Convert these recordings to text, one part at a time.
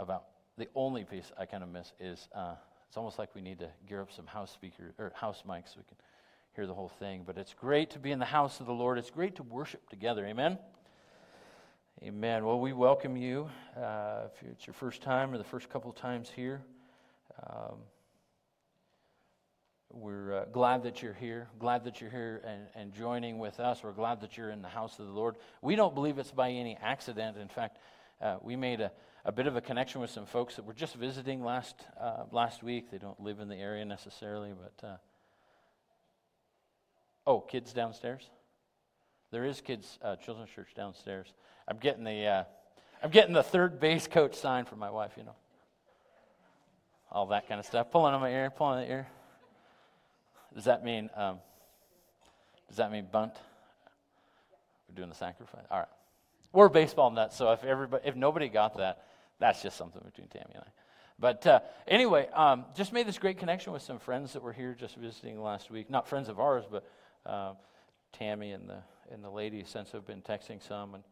about the only piece I kind of miss is uh, it's almost like we need to gear up some house speakers or house mics so we can hear the whole thing. But it's great to be in the house of the Lord. It's great to worship together. Amen. Amen. Well, we welcome you. Uh, if it's your first time or the first couple of times here, um, we're uh, glad that you're here. Glad that you're here and, and joining with us. We're glad that you're in the house of the Lord. We don't believe it's by any accident. In fact, uh, we made a, a bit of a connection with some folks that were just visiting last, uh, last week. They don't live in the area necessarily, but. Uh, oh, kids downstairs? There is kids, uh, children's church downstairs. I'm getting the, uh, I'm getting the third base coach sign for my wife, you know. All that kind of stuff. Pulling on my ear, pulling on the ear. Does that mean, um, does that mean bunt? We're doing the sacrifice? All right. We're baseball nuts, so if everybody, if nobody got that, that's just something between Tammy and I. But uh, anyway, um, just made this great connection with some friends that were here just visiting last week. Not friends of ours, but uh, Tammy and the and the lady since have been texting some and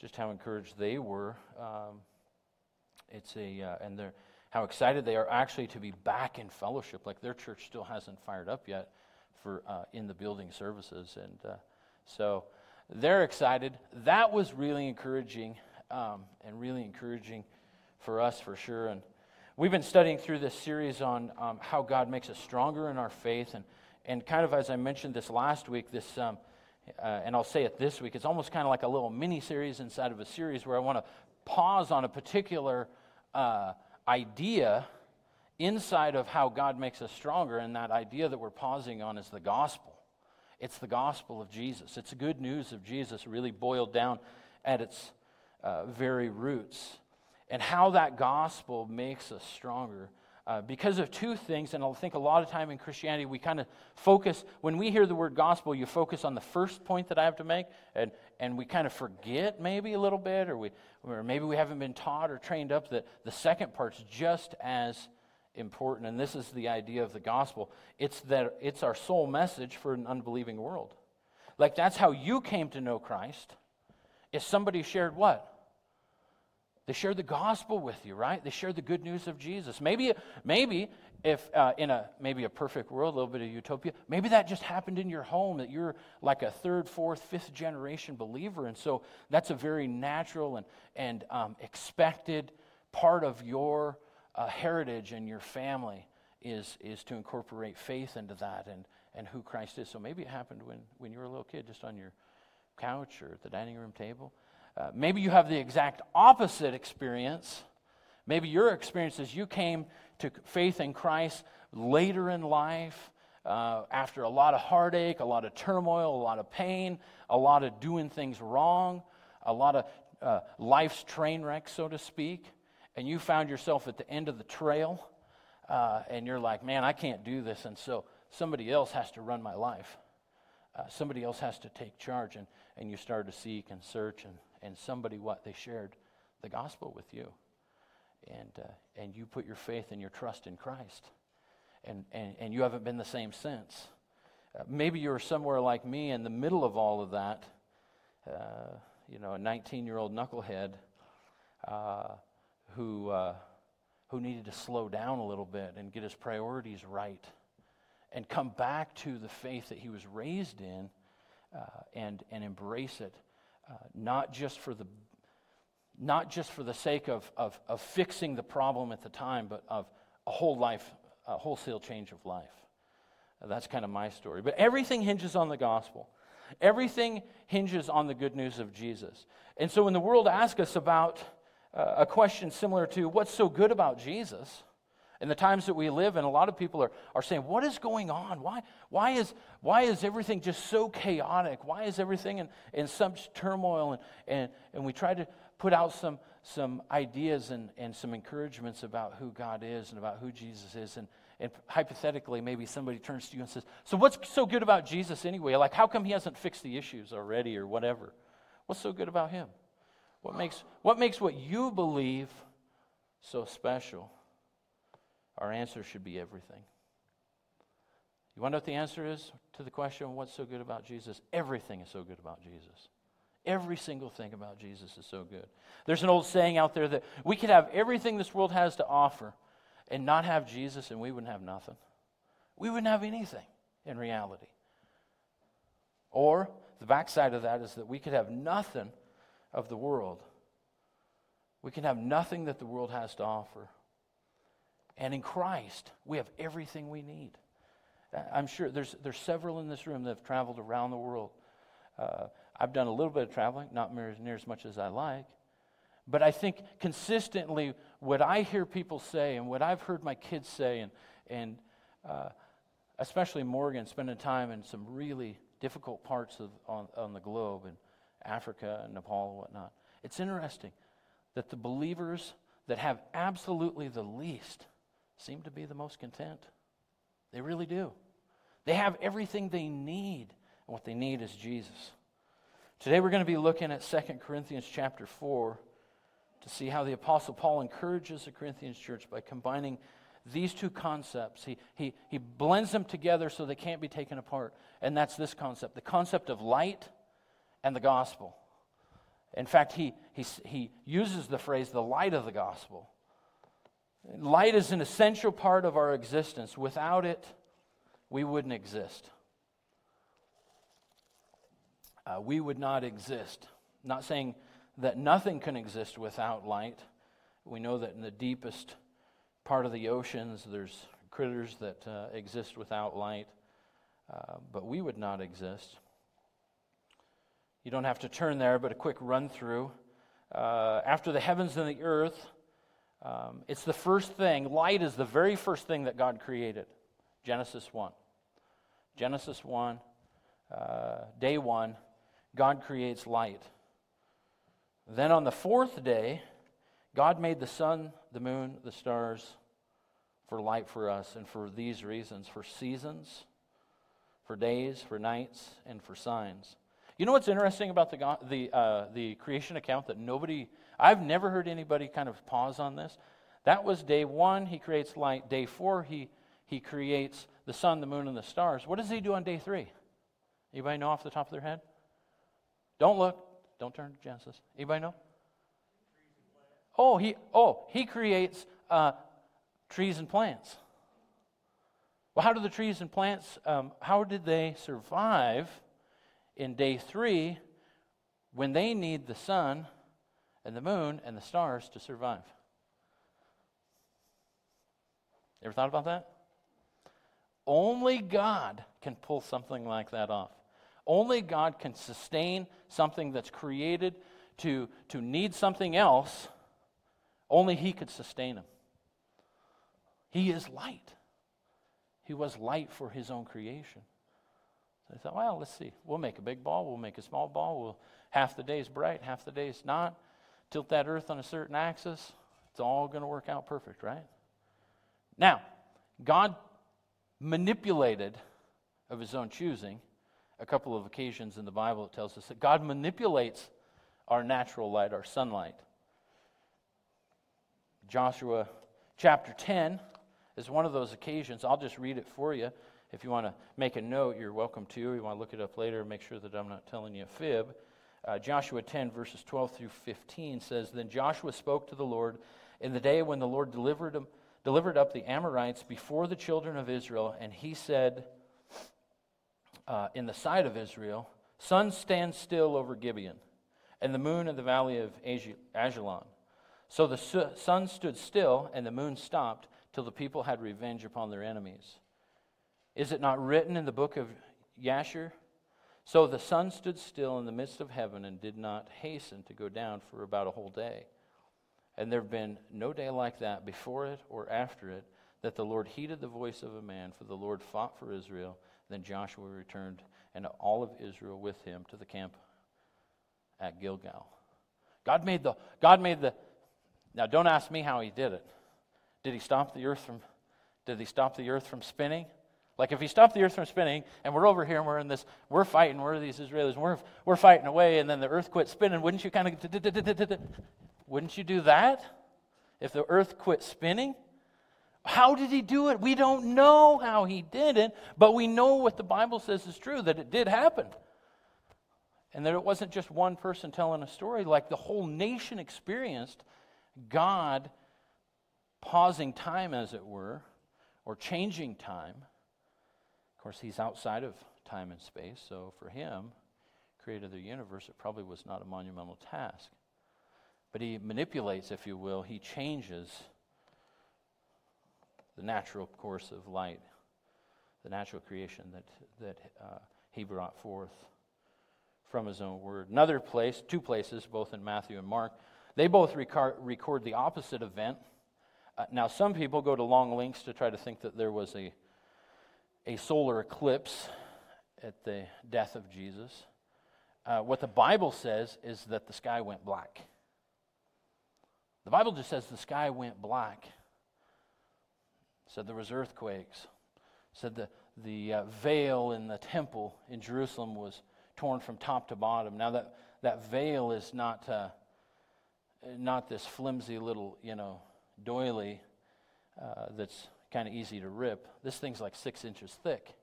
just how encouraged they were. Um, it's a uh, and they're how excited they are actually to be back in fellowship. Like their church still hasn't fired up yet for uh, in the building services, and uh, so they're excited. That was really encouraging, um, and really encouraging for us for sure. And we've been studying through this series on um, how God makes us stronger in our faith, and and kind of as I mentioned this last week, this. Um, uh, and I'll say it this week, it's almost kind of like a little mini series inside of a series where I want to pause on a particular uh, idea inside of how God makes us stronger. And that idea that we're pausing on is the gospel. It's the gospel of Jesus. It's the good news of Jesus, really boiled down at its uh, very roots. And how that gospel makes us stronger. Uh, because of two things, and I think a lot of time in Christianity we kind of focus, when we hear the word gospel, you focus on the first point that I have to make, and, and we kind of forget maybe a little bit, or, we, or maybe we haven't been taught or trained up that the second part's just as important, and this is the idea of the gospel. It's that it's our sole message for an unbelieving world. Like that's how you came to know Christ. If somebody shared what? They shared the gospel with you, right? They shared the good news of Jesus. Maybe, maybe if uh, in a maybe a perfect world, a little bit of utopia, maybe that just happened in your home that you're like a third, fourth, fifth generation believer, and so that's a very natural and and um, expected part of your uh, heritage and your family is, is to incorporate faith into that and, and who Christ is. So maybe it happened when, when you were a little kid, just on your couch or at the dining room table. Uh, maybe you have the exact opposite experience. Maybe your experience is you came to faith in Christ later in life, uh, after a lot of heartache, a lot of turmoil, a lot of pain, a lot of doing things wrong, a lot of uh, life's train wreck, so to speak and you found yourself at the end of the trail uh, and you're like, man, I can't do this. And so somebody else has to run my life. Uh, somebody else has to take charge. And, and you start to seek and search. And, and somebody, what? They shared the gospel with you. And, uh, and you put your faith and your trust in Christ. And, and, and you haven't been the same since. Uh, maybe you're somewhere like me in the middle of all of that. Uh, you know, a 19 year old knucklehead uh, who, uh, who needed to slow down a little bit and get his priorities right and come back to the faith that he was raised in uh, and, and embrace it, uh, not just for the not just for the sake of, of, of fixing the problem at the time, but of a whole life, a wholesale change of life. Uh, that's kind of my story. But everything hinges on the gospel. Everything hinges on the good news of Jesus. And so when the world asks us about uh, a question similar to what's so good about Jesus? In the times that we live in, a lot of people are, are saying, What is going on? Why, why, is, why is everything just so chaotic? Why is everything in, in such turmoil? And, and, and we try to put out some, some ideas and, and some encouragements about who God is and about who Jesus is. And, and hypothetically, maybe somebody turns to you and says, So, what's so good about Jesus anyway? Like, how come he hasn't fixed the issues already or whatever? What's so good about him? What makes, what makes what you believe so special? Our answer should be everything. You want to know what the answer is to the question, what's so good about Jesus? Everything is so good about Jesus. Every single thing about Jesus is so good. There's an old saying out there that we could have everything this world has to offer and not have Jesus, and we wouldn't have nothing. We wouldn't have anything in reality. Or the backside of that is that we could have nothing of the world. We can have nothing that the world has to offer. And in Christ, we have everything we need. I'm sure there's, there's several in this room that have traveled around the world. Uh, I've done a little bit of traveling, not near, near as much as I like. But I think consistently, what I hear people say and what I've heard my kids say, and, and uh, especially Morgan spending time in some really difficult parts of, on, on the globe, in Africa and Nepal and whatnot, it's interesting that the believers that have absolutely the least seem to be the most content. They really do. They have everything they need, and what they need is Jesus. Today we're going to be looking at 2 Corinthians chapter 4 to see how the Apostle Paul encourages the Corinthians church by combining these two concepts. He, he, he blends them together so they can't be taken apart. And that's this concept the concept of light and the gospel. In fact, he, he, he uses the phrase the light of the gospel. Light is an essential part of our existence. Without it, we wouldn't exist. Uh, we would not exist. Not saying that nothing can exist without light. We know that in the deepest part of the oceans, there's critters that uh, exist without light, uh, but we would not exist. You don't have to turn there, but a quick run through. Uh, after the heavens and the earth, um, it's the first thing. Light is the very first thing that God created. Genesis 1. Genesis 1, uh, day 1, God creates light. Then on the fourth day, God made the sun, the moon, the stars for light for us, and for these reasons for seasons, for days, for nights, and for signs. You know what's interesting about the, the, uh, the creation account that nobody, I've never heard anybody kind of pause on this. That was day one, he creates light. Day four, he, he creates the sun, the moon, and the stars. What does he do on day three? Anybody know off the top of their head? Don't look. Don't turn to Genesis. Anybody know? Oh, he oh he creates uh, trees and plants. Well, how do the trees and plants? Um, how did they survive in day three when they need the sun and the moon and the stars to survive? Ever thought about that? Only God can pull something like that off. Only God can sustain something that's created to, to need something else. Only He could sustain him. He is light. He was light for His own creation. So I thought, well, let's see. We'll make a big ball, we'll make a small ball. We'll, half the day's bright, half the day's not. Tilt that earth on a certain axis. It's all going to work out perfect, right? Now, God manipulated of his own choosing a couple of occasions in the Bible, it tells us that God manipulates our natural light, our sunlight. Joshua chapter 10 is one of those occasions. I'll just read it for you. If you want to make a note, you're welcome to. You want to look it up later, make sure that I'm not telling you a fib. Uh, Joshua 10, verses 12 through 15 says Then Joshua spoke to the Lord in the day when the Lord delivered, him, delivered up the Amorites before the children of Israel, and he said, uh, in the sight of Israel, sun stands still over Gibeon, and the moon in the valley of Ajalon. So the sun stood still, and the moon stopped, till the people had revenge upon their enemies. Is it not written in the book of Jasher? So the sun stood still in the midst of heaven and did not hasten to go down for about a whole day. And there have been no day like that before it or after it, that the Lord heeded the voice of a man, for the Lord fought for Israel then Joshua returned, and all of Israel with him to the camp at Gilgal. God made the, God made the, now don't ask me how he did it. Did he stop the earth from, did he stop the earth from spinning? Like if he stopped the earth from spinning and we're over here and we're in this, we're fighting, we're these Israelis, we're, we're fighting away and then the earth quit spinning, wouldn't you kind of, wouldn't you do that? If the earth quit spinning? How did he do it? We don't know how he did it, but we know what the Bible says is true that it did happen. And that it wasn't just one person telling a story, like the whole nation experienced God pausing time, as it were, or changing time. Course, he's outside of time and space, so for him, created the universe, it probably was not a monumental task. But he manipulates, if you will, he changes the natural course of light, the natural creation that, that uh, he brought forth from his own word. Another place, two places, both in Matthew and Mark, they both record, record the opposite event. Uh, now, some people go to long lengths to try to think that there was a, a solar eclipse at the death of Jesus. Uh, what the Bible says is that the sky went black. The Bible just says the sky went black. said there was earthquakes. said the, the uh, veil in the temple in Jerusalem was torn from top to bottom. Now that, that veil is not, uh, not this flimsy little, you know, doily uh, that's kind of easy to rip. This thing's like six inches thick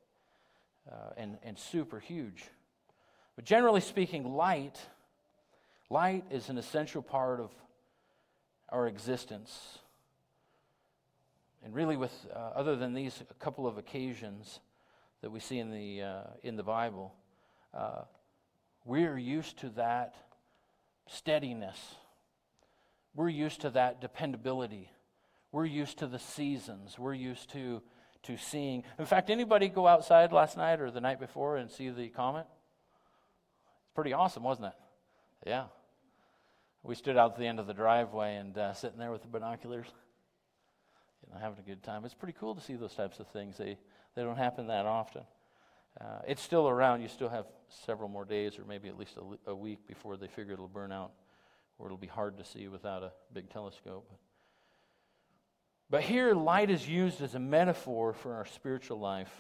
uh, and, and super huge. But generally speaking, light, light is an essential part of our existence. And really, with uh, other than these a couple of occasions that we see in the uh, in the Bible, uh, we're used to that steadiness. We're used to that dependability. We're used to the seasons. We're used to to seeing. In fact, anybody go outside last night or the night before and see the comet? It's pretty awesome, wasn't it? Yeah. We stood out at the end of the driveway and uh, sitting there with the binoculars, you know, having a good time. It's pretty cool to see those types of things. They, they don't happen that often. Uh, it's still around. You still have several more days or maybe at least a, a week before they figure it'll burn out or it'll be hard to see without a big telescope. But here, light is used as a metaphor for our spiritual life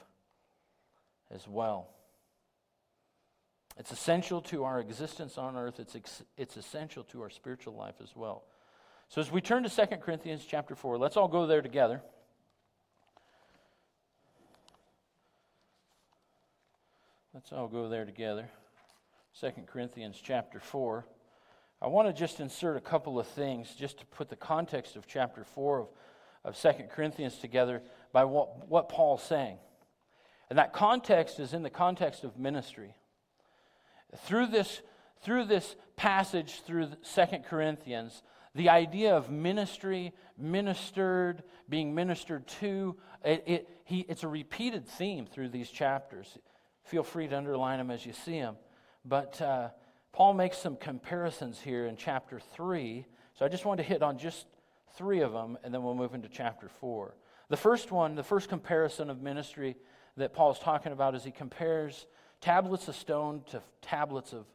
as well. It's essential to our existence on earth. It's, ex- it's essential to our spiritual life as well. So as we turn to 2 Corinthians chapter 4, let's all go there together. Let's all go there together. 2 Corinthians chapter 4. I want to just insert a couple of things just to put the context of chapter 4 of, of 2 Corinthians together by what, what Paul's saying. And that context is in the context of ministry. Through this, through this passage, through Second Corinthians, the idea of ministry, ministered, being ministered to, it, it, he, it's a repeated theme through these chapters. Feel free to underline them as you see them. But uh, Paul makes some comparisons here in chapter 3. So I just want to hit on just three of them, and then we'll move into chapter 4. The first one, the first comparison of ministry that Paul's talking about is he compares tablets of stone to tablets of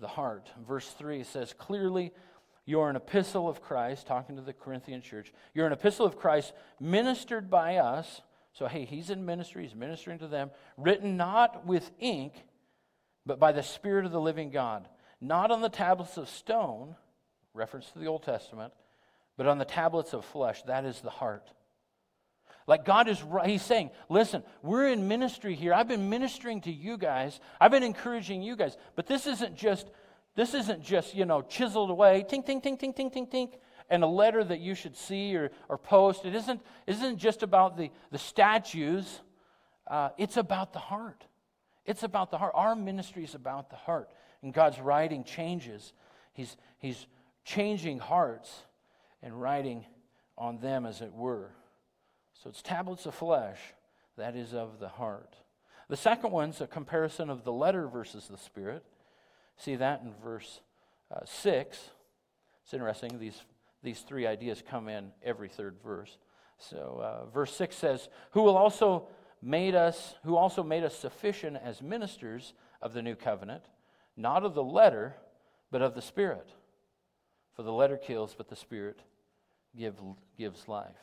the heart. Verse 3 says, Clearly, you're an epistle of Christ, talking to the Corinthian church. You're an epistle of Christ ministered by us. So, hey, he's in ministry, he's ministering to them, written not with ink, but by the Spirit of the living God. Not on the tablets of stone, reference to the Old Testament, but on the tablets of flesh. That is the heart. Like God is. He's saying, listen, we're in ministry here. I've been ministering to you guys. I've been encouraging you guys. But this isn't just, this isn't just, you know, chiseled away, tink, tink, tink, tink, tink, tink, tink, and a letter that you should see or, or post. It isn't, isn't just about the, the statues. Uh, it's about the heart. It's about the heart. Our ministry is about the heart. And God's writing changes. He's, he's changing hearts and writing on them, as it were. So it's tablets of flesh, that is of the heart. The second one's a comparison of the letter versus the spirit. See that in verse uh, 6. It's interesting, these, these three ideas come in every third verse. So uh, verse 6 says, Who will also made us, who also made us sufficient as ministers of the new covenant, not of the letter, but of the Spirit. For the letter kills, but the Spirit give, gives life.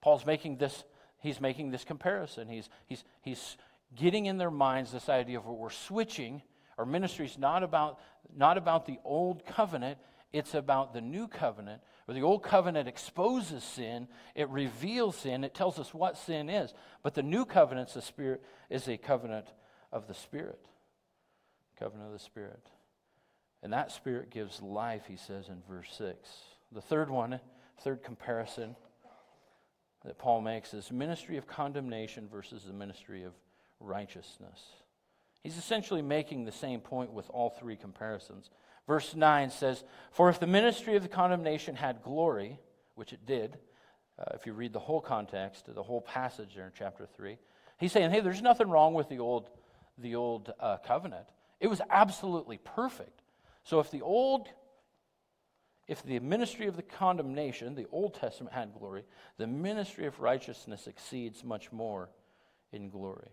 Paul's making this, he's making this comparison. He's, he's, he's getting in their minds this idea of what we're switching. Our ministry is not about, not about the old covenant, it's about the new covenant, where the old covenant exposes sin, it reveals sin, it tells us what sin is. But the new covenant the spirit is a covenant of the Spirit. covenant of the Spirit. And that Spirit gives life, he says in verse 6. The third one, third comparison that Paul makes is ministry of condemnation versus the ministry of righteousness. He's essentially making the same point with all three comparisons. Verse 9 says, For if the ministry of the condemnation had glory, which it did, uh, if you read the whole context, the whole passage there in chapter 3, he's saying, hey, there's nothing wrong with the old, the old uh, covenant. It was absolutely perfect. So if the old if the ministry of the condemnation, the Old Testament had glory, the ministry of righteousness exceeds much more in glory.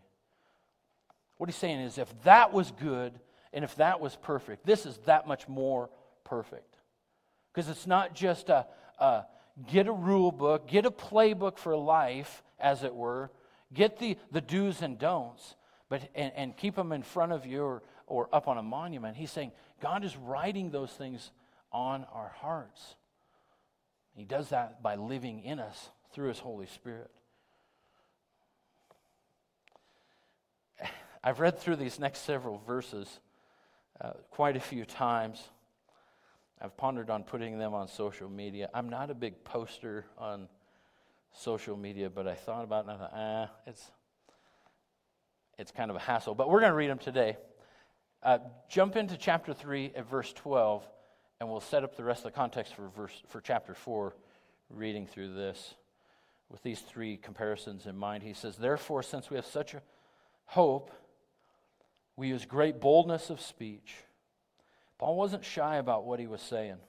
What he's saying is if that was good and if that was perfect, this is that much more perfect. Because it's not just a, a get a rule book, get a playbook for life, as it were, get the, the do's and don'ts, but, and, and keep them in front of you or, or up on a monument. He's saying God is writing those things on our hearts. He does that by living in us through His Holy Spirit. I've read through these next several verses uh, quite a few times. I've pondered on putting them on social media. I'm not a big poster on social media, but I thought about it and I thought, ah, it's, it's kind of a hassle. But we're going to read them today. Uh, jump into chapter 3 at verse 12 and we'll set up the rest of the context for, verse, for chapter 4, reading through this. With these three comparisons in mind, he says, Therefore, since we have such a hope, we use great boldness of speech. Paul wasn't shy about what he was saying.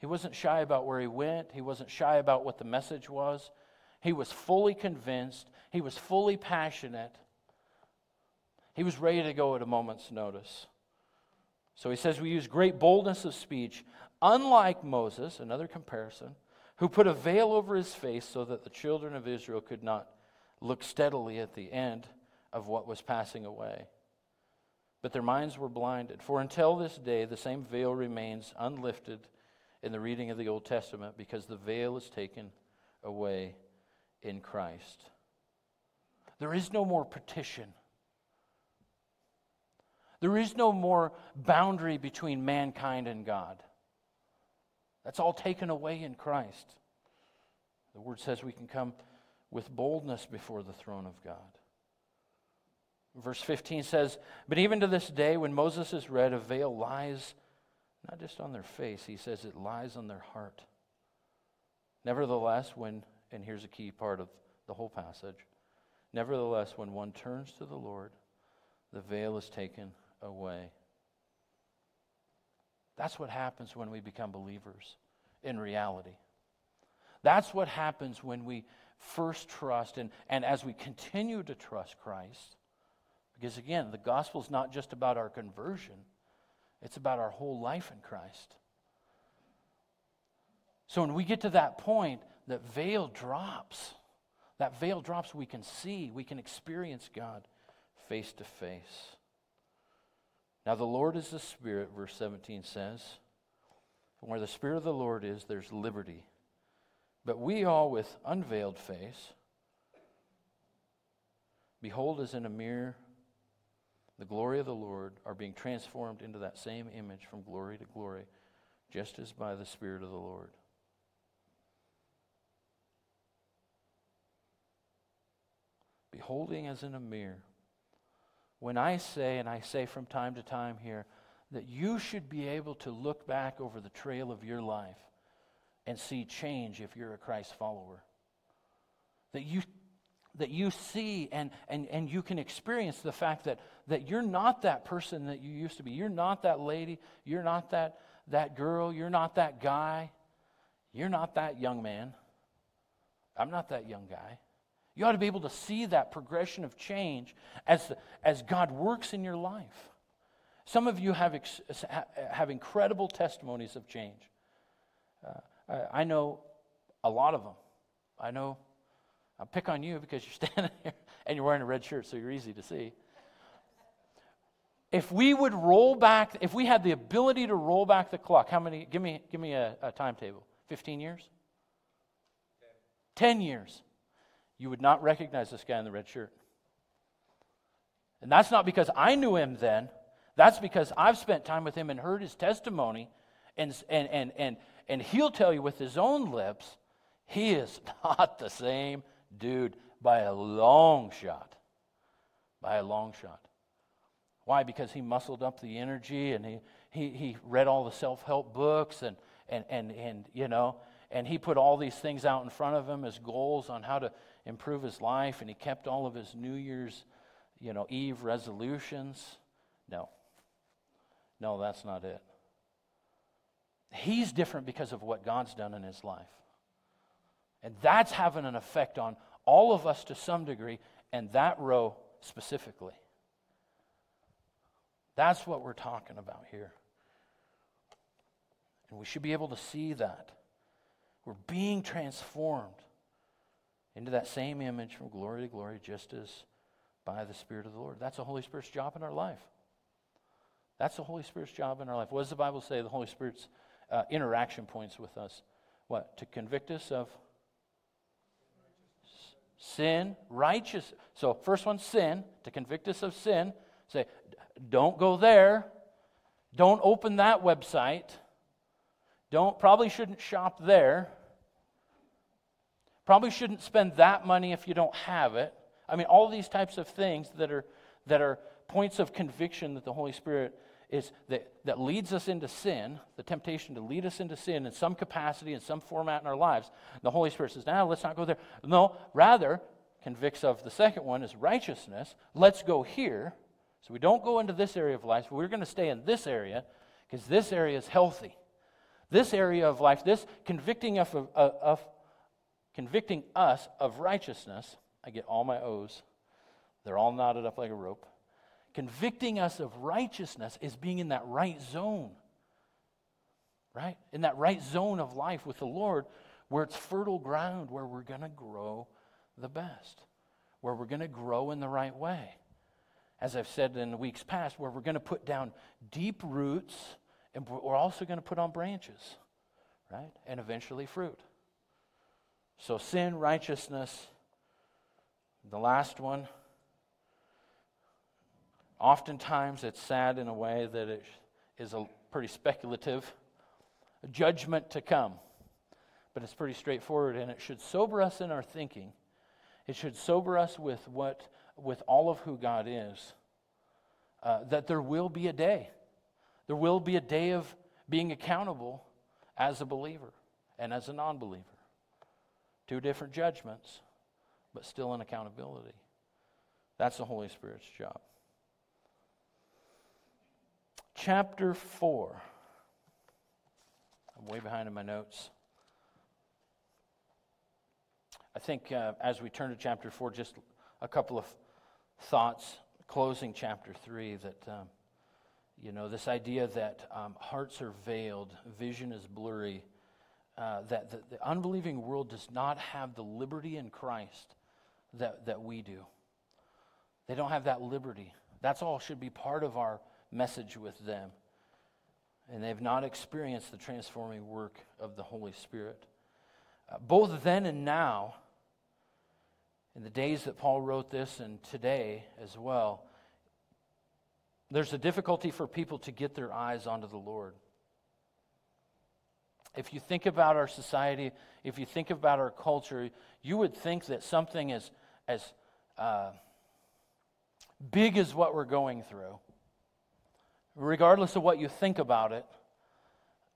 He wasn't shy about where he went. He wasn't shy about what the message was. He was fully convinced. He was fully passionate. He was ready to go at a moment's notice. So he says we use great boldness of speech, unlike Moses, another comparison, who put a veil over his face so that the children of Israel could not look steadily at the end of what was passing away. But their minds were blinded. For until this day, the same veil remains unlifted in the reading of the Old Testament because the veil is taken away in Christ. There is no more petition there is no more boundary between mankind and God. That's all taken away in Christ. The word says we can come with boldness before the throne of God. Verse 15 says, But even to this day, when Moses is read, a veil lies not just on their face, he says it lies on their heart. Nevertheless, when, and here's a key part of the whole passage, nevertheless, when one turns to the Lord, the veil is taken away. That's what happens when we become believers in reality. That's what happens when we first trust and, and as we continue to trust Christ. Because again, the gospel is not just about our conversion, it's about our whole life in Christ. So when we get to that point, that veil drops. That veil drops, we can see, we can experience God face to face. Now, the Lord is the Spirit, verse 17 says. Where the Spirit of the Lord is, there's liberty. But we all, with unveiled face, behold as in a mirror the glory of the Lord, are being transformed into that same image from glory to glory, just as by the Spirit of the Lord. Beholding as in a mirror when I say, and I say from time to time here, that you should be able to look back over the trail of your life and see change if you're a Christ follower. That you, that you see and, and, and you can experience the fact that, that you're not that person that you used to be. You're not that lady. You're not that, that girl. You're not that guy. You're not that young man. I'm not that young guy. You ought to be able to see that progression of change as, as God works in your life. Some of you have, ex, have incredible testimonies of change. Uh, I know a lot of them. I know, I'll pick on you because you're standing here and you're wearing a red shirt, so you're easy to see. If we would roll back, if we had the ability to roll back the clock, how many, give me, give me a, a timetable. 15 years? 10 years you would not recognize this guy in the red shirt. And that's not because I knew him then. That's because I've spent time with him and heard his testimony, and, and, and, and, and he'll tell you with his own lips, he is not the same dude by a long shot. By a long shot. Why? Because he muscled up the energy and he, he, he read all the self help books and, and, and, and, you know, and he put all these things out in front of him as goals on how to improve his life and he kept all of his New Year's, you know, Eve resolutions. No. No, that's not it. He's different because of what God's done in his life. And that's having an effect on all of us to some degree, and that row specifically. That's what we're talking about here. And we should be able to see that. We're being transformed into that same image from glory to glory, just as by the Spirit of the Lord. That's the Holy Spirit's job in our life. That's the Holy Spirit's job in our life. What does the Bible say? The Holy Spirit's uh, interaction points with us. What? To convict us of sin, righteous. So, first one, sin, to convict us of sin. Say, don't go there. Don't open that website. Don't, probably shouldn't shop there. Probably shouldn't spend that money if you don't have it. I mean, all these types of things that are, that are points of conviction that the Holy Spirit is that, that leads us into sin, the temptation to lead us into sin in some capacity, in some format in our lives. The Holy Spirit says, now let's not go there. No, rather, convicts of the second one is righteousness. Let's go here. So we don't go into this area of life, but we're going to stay in this area because this area is healthy. This area of life, this convicting of, of, of convicting us of righteousness, I get all my O's. They're all knotted up like a rope. Convicting us of righteousness is being in that right zone, right? In that right zone of life with the Lord where it's fertile ground, where we're going to grow the best, where we're going to grow in the right way. As I've said in the weeks past, where we're going to put down deep roots and we're also going to put on branches, right? And eventually fruit. So, sin, righteousness, the last one. Oftentimes, it's sad in a way that it is a pretty speculative a judgment to come. But it's pretty straightforward, and it should sober us in our thinking. It should sober us with what, with all of who God is. Uh, that there will be a day there will be a day of being accountable as a believer and as a non believer. Two different judgments, but still an accountability. That's the Holy Spirit's job. Chapter 4. I'm way behind in my notes. I think uh, as we turn to chapter 4, just a couple of thoughts closing chapter 3 that. Um, you know, this idea that um, hearts are veiled, vision is blurry, uh, that the, the, unbelieving world does not have the liberty in Christ that, that we do. They don't have that liberty. That's all should be part of our message with them. And they've not experienced the transforming work of the Holy Spirit. Uh, both then and now, in the days that Paul wrote this and today as well, there's a difficulty for people to get their eyes onto the Lord. If you think about our society, if you think about our culture, you would think that something as, as uh, big as what we're going through, regardless of what you think about it,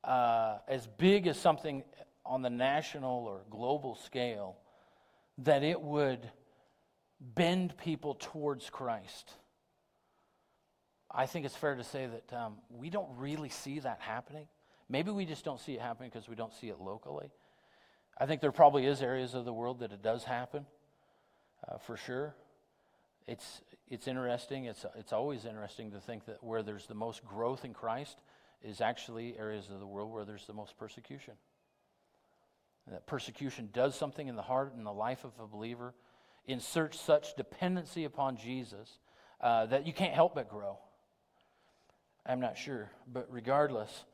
uh, as big as something on the national or global scale, that it would bend people towards Christ. I think it's fair to say that um, we don't really see that happening. Maybe we just don't see it happening because we don't see it locally. I think there probably is areas of the world that it does happen, uh, for sure. It's, it's interesting. It's, it's always interesting to think that where there's the most growth in Christ is actually areas of the world where there's the most persecution. That persecution does something in the heart and the life of a believer, inserts such dependency upon Jesus uh, that you can't help but grow. I'm not sure. But regardless,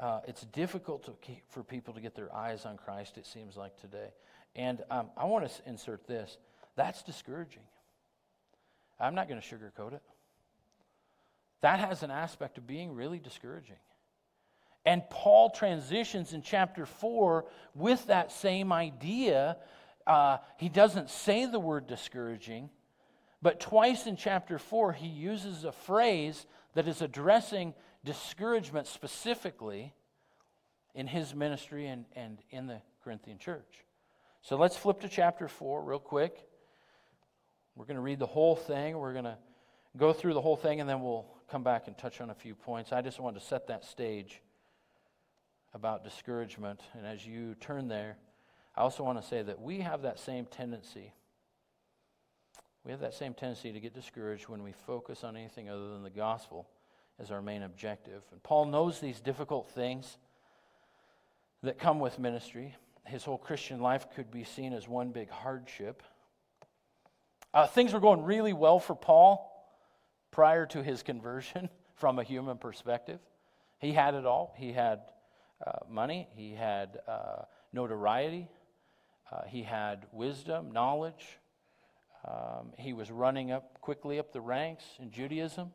uh, it's difficult to for people to get their eyes on Christ, it seems like today. And um, I want to insert this that's discouraging. I'm not going to sugarcoat it. that has an aspect of being really discouraging. And Paul transitions in chapter 4 with that same idea. Uh, he doesn't say the word discouraging, but twice in chapter 4, he uses a phrase that is addressing discouragement specifically in his ministry and, and in the Corinthian church. So let's flip to chapter 4 real quick. We're going to read the whole thing. We're going to go through the whole thing, and then we'll come back and touch on a few points. I just wanted to set that stage about discouragement. And as you turn there, I also want to say that we have that same tendency. We have that same tendency to get discouraged when we focus on anything other than the gospel as our main objective. And Paul knows these difficult things that come with ministry. His whole Christian life could be seen as one big hardship. Uh, things were going really well for Paul prior to his conversion from a human perspective. He had it all. He had uh, money, he had uh, notoriety, uh, he had wisdom, knowledge. Um, he was running up quickly up the ranks in Judaism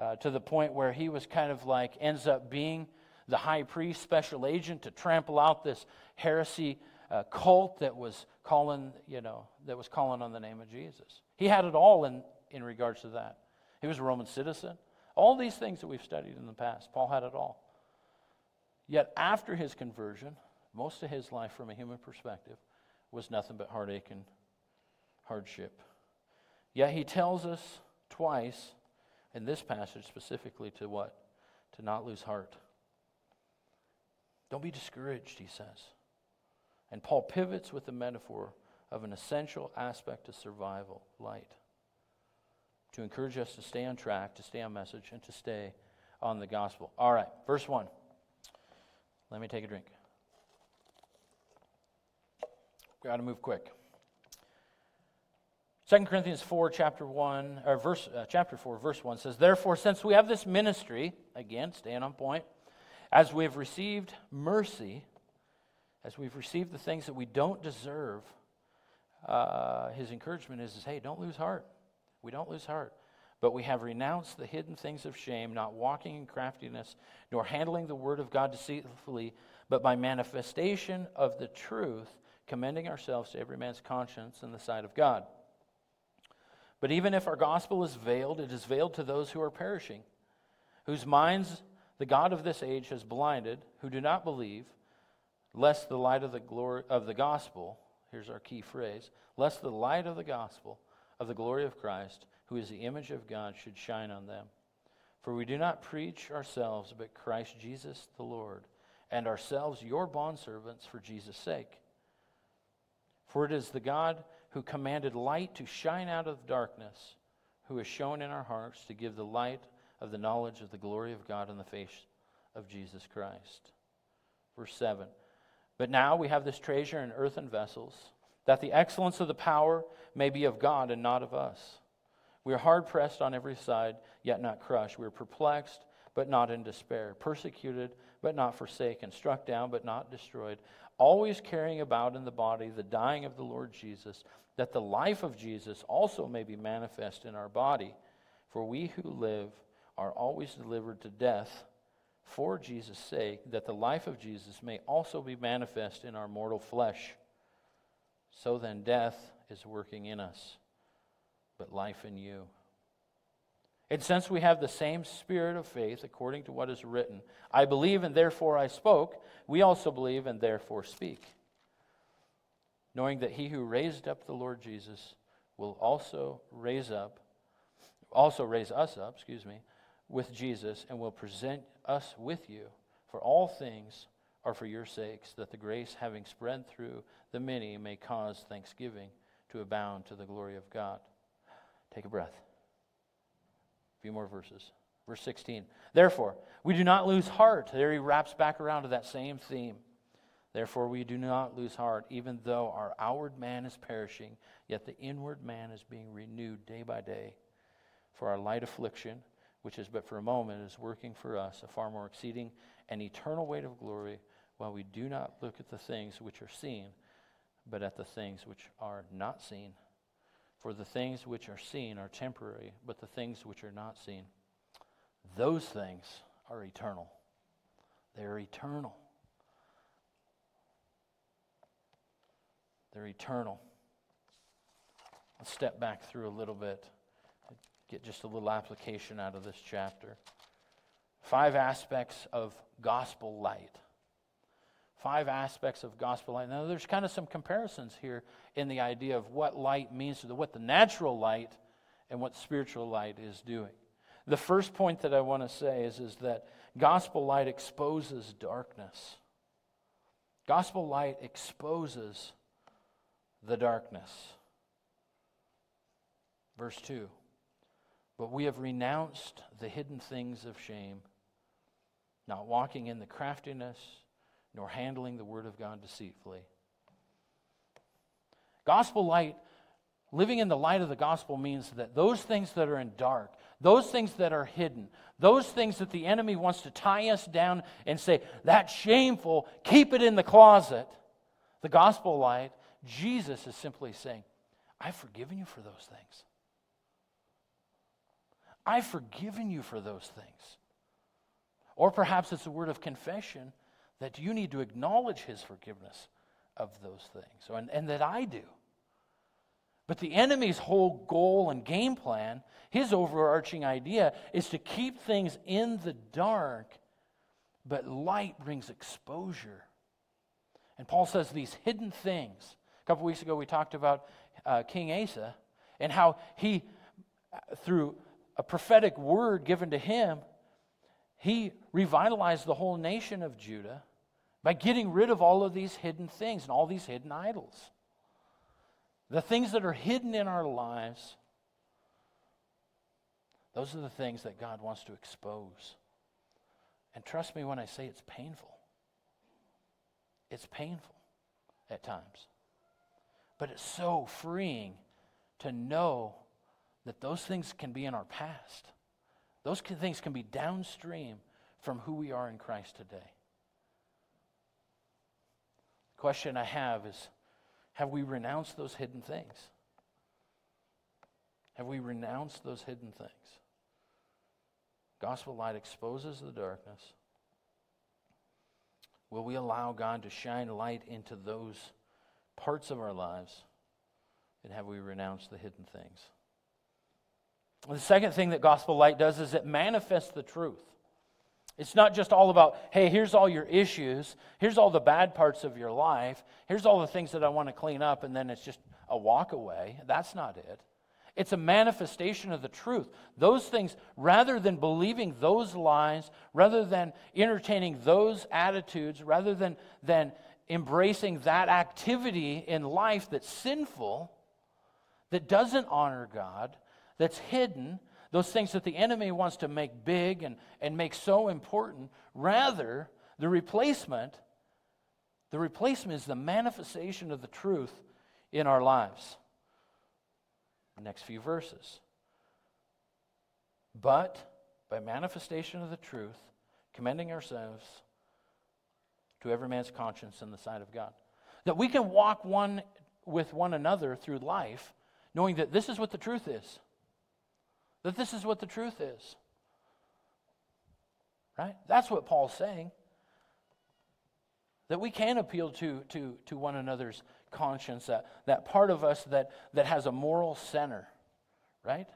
uh, to the point where he was kind of like, ends up being the high priest, special agent to trample out this heresy uh, cult that was calling, you know, that was calling on the name of Jesus. He had it all in, in regards to that. He was a Roman citizen. All these things that we've studied in the past, Paul had it all. Yet after his conversion, most of his life from a human perspective was nothing but heartache and hardship. Yet he tells us twice in this passage specifically to what? To not lose heart. Don't be discouraged, he says. And Paul pivots with the metaphor of an essential aspect of survival light to encourage us to stay on track, to stay on message, and to stay on the gospel. All right, verse 1. Let me take a drink. Got to move quick. 2 Corinthians 4, chapter 1, or verse, uh, chapter 4, verse 1 says, Therefore, since we have this ministry, again, staying on point, as we have received mercy, as we've received the things that we don't deserve, uh, his encouragement is, is, hey, don't lose heart. We don't lose heart. But we have renounced the hidden things of shame, not walking in craftiness, nor handling the word of God deceitfully, but by manifestation of the truth, commending ourselves to every man's conscience in the sight of God. But even if our gospel is veiled, it is veiled to those who are perishing, whose minds the God of this age has blinded, who do not believe, lest the light of the glory of the gospel, here's our key phrase, lest the light of the gospel of the glory of Christ who is the image of God, should shine on them. For we do not preach ourselves, but Christ Jesus the Lord, and ourselves your bondservants for Jesus' sake. For it is the God who commanded light to shine out of darkness, who has shone in our hearts to give the light of the knowledge of the glory of God in the face of Jesus Christ. Verse 7 But now we have this treasure in earthen vessels, that the excellence of the power may be of God and not of us. We are hard pressed on every side, yet not crushed. We are perplexed, but not in despair, persecuted, but not forsaken, struck down, but not destroyed, always carrying about in the body the dying of the Lord Jesus, that the life of Jesus also may be manifest in our body. For we who live are always delivered to death for Jesus' sake, that the life of Jesus may also be manifest in our mortal flesh. So then, death is working in us but life in you. And since we have the same spirit of faith, according to what is written, I believe and therefore I spoke, we also believe and therefore speak. Knowing that he who raised up the Lord Jesus will also raise up, also raise us up, excuse me, with Jesus and will present us with you. For all things are for your sakes, that the grace having spread through the many may cause thanksgiving to abound to the glory of God. Take a breath. A few more verses. Verse 16. Therefore, we do not lose heart. There he wraps back around to that same theme. Therefore, we do not lose heart, even though our outward man is perishing, yet the inward man is being renewed day by day. For our light affliction, which is but for a moment, is working for us a far more exceeding and eternal weight of glory, while we do not look at the things which are seen, but at the things which are not seen. For the things which are seen are temporary, but the things which are not seen those things are eternal. They're eternal. They're eternal. Let's step back through a little bit, get just a little application out of this chapter. Five aspects of gospel light. Five aspects of gospel light. Now, there's kind of some comparisons here in the idea of what light means to the, what the natural light and what spiritual light is doing. The first point that I want to say is, is that gospel light exposes darkness. Gospel light exposes the darkness. Verse 2 But we have renounced the hidden things of shame, not walking in the craftiness, nor handling the word of God deceitfully. Gospel light, living in the light of the gospel means that those things that are in dark, those things that are hidden, those things that the enemy wants to tie us down and say, that's shameful, keep it in the closet. The gospel light Jesus is simply saying, I've forgiven you for those things. I've forgiven you for those things. Or perhaps it's a word of confession that you need to acknowledge his forgiveness of those things, and, and that I do. But the enemy's whole goal and game plan, his overarching idea, is to keep things in the dark, but light brings exposure. And Paul says these hidden things A couple weeks ago, we talked about uh, King Asa and how he, through a prophetic word given to him, he revitalized the whole nation of Judah by getting rid of all of these hidden things and all these hidden idols. The things that are hidden in our lives, those are the things that God wants to expose. And trust me when I say it's painful. It's painful at times. But it's so freeing to know that those things can be in our past. Those things can be downstream from who we are in Christ today. Question I have is have we renounced those hidden things? Have we renounced those hidden things? Gospel light exposes the darkness. Will we allow God to shine light into those parts of our lives? And have we renounced the hidden things? The second thing that gospel light does is it manifests the truth. It's not just all about, hey, here's all your issues, here's all the bad parts of your life, here's all the things that I want to clean up, and then it's just a walk away. That's not it. It's a manifestation of the truth. Those things, rather than believing those lies, rather than entertaining those attitudes, rather than, than embracing that activity in life that's sinful, that doesn't honor God, that's hidden, those things that the enemy wants to make big and, and make so important. Rather, the replacement, the replacement is the manifestation of the truth in our lives. The next few verses. But by manifestation of the truth, commending ourselves to every man's conscience in the sight of God. That we can walk one with one another through life knowing that this is what the truth is. That this is what the truth is. Right? That's what Paul's saying. That we can appeal to, to, to one another's conscience, that, that part of us that, that has a moral center, right?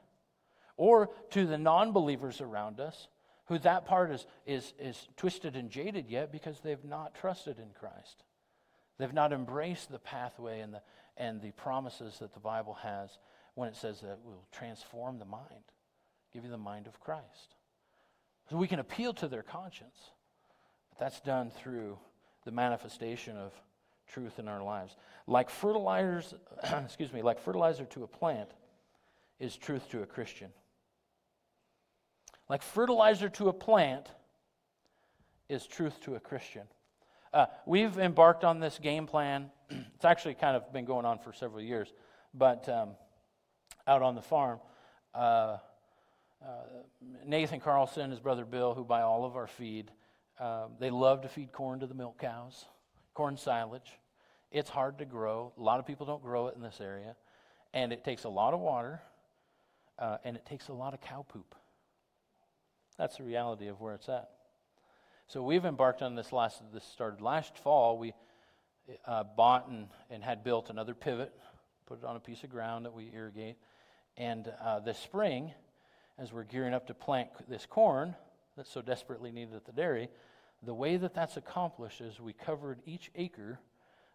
Or to the non believers around us who that part is, is, is twisted and jaded yet because they've not trusted in Christ. They've not embraced the pathway and the, and the promises that the Bible has when it says that it will transform the mind, give you the mind of Christ. So we can appeal to their conscience, but that's done through the manifestation of truth in our lives. Like fertilizers, excuse me, like fertilizer to a plant is truth to a Christian. Like fertilizer to a plant is truth to a Christian. Uh, we've embarked on this game plan. it's actually kind of been going on for several years, but um, out on the farm, uh, Nathan Carlson, his brother Bill, who buy all of our feed, uh, they love to feed corn to the milk cows, corn silage. It's hard to grow. A lot of people don't grow it in this area, and it takes a lot of water, uh, and it takes a lot of cow poop That's the reality of where it's at. So we've embarked on this last, this started last fall. We uh, bought and, and had built another pivot, put it on a piece of ground that we irrigate. And uh, this spring, as we're gearing up to plant this corn that's so desperately needed at the dairy, the way that that's accomplished is we covered each acre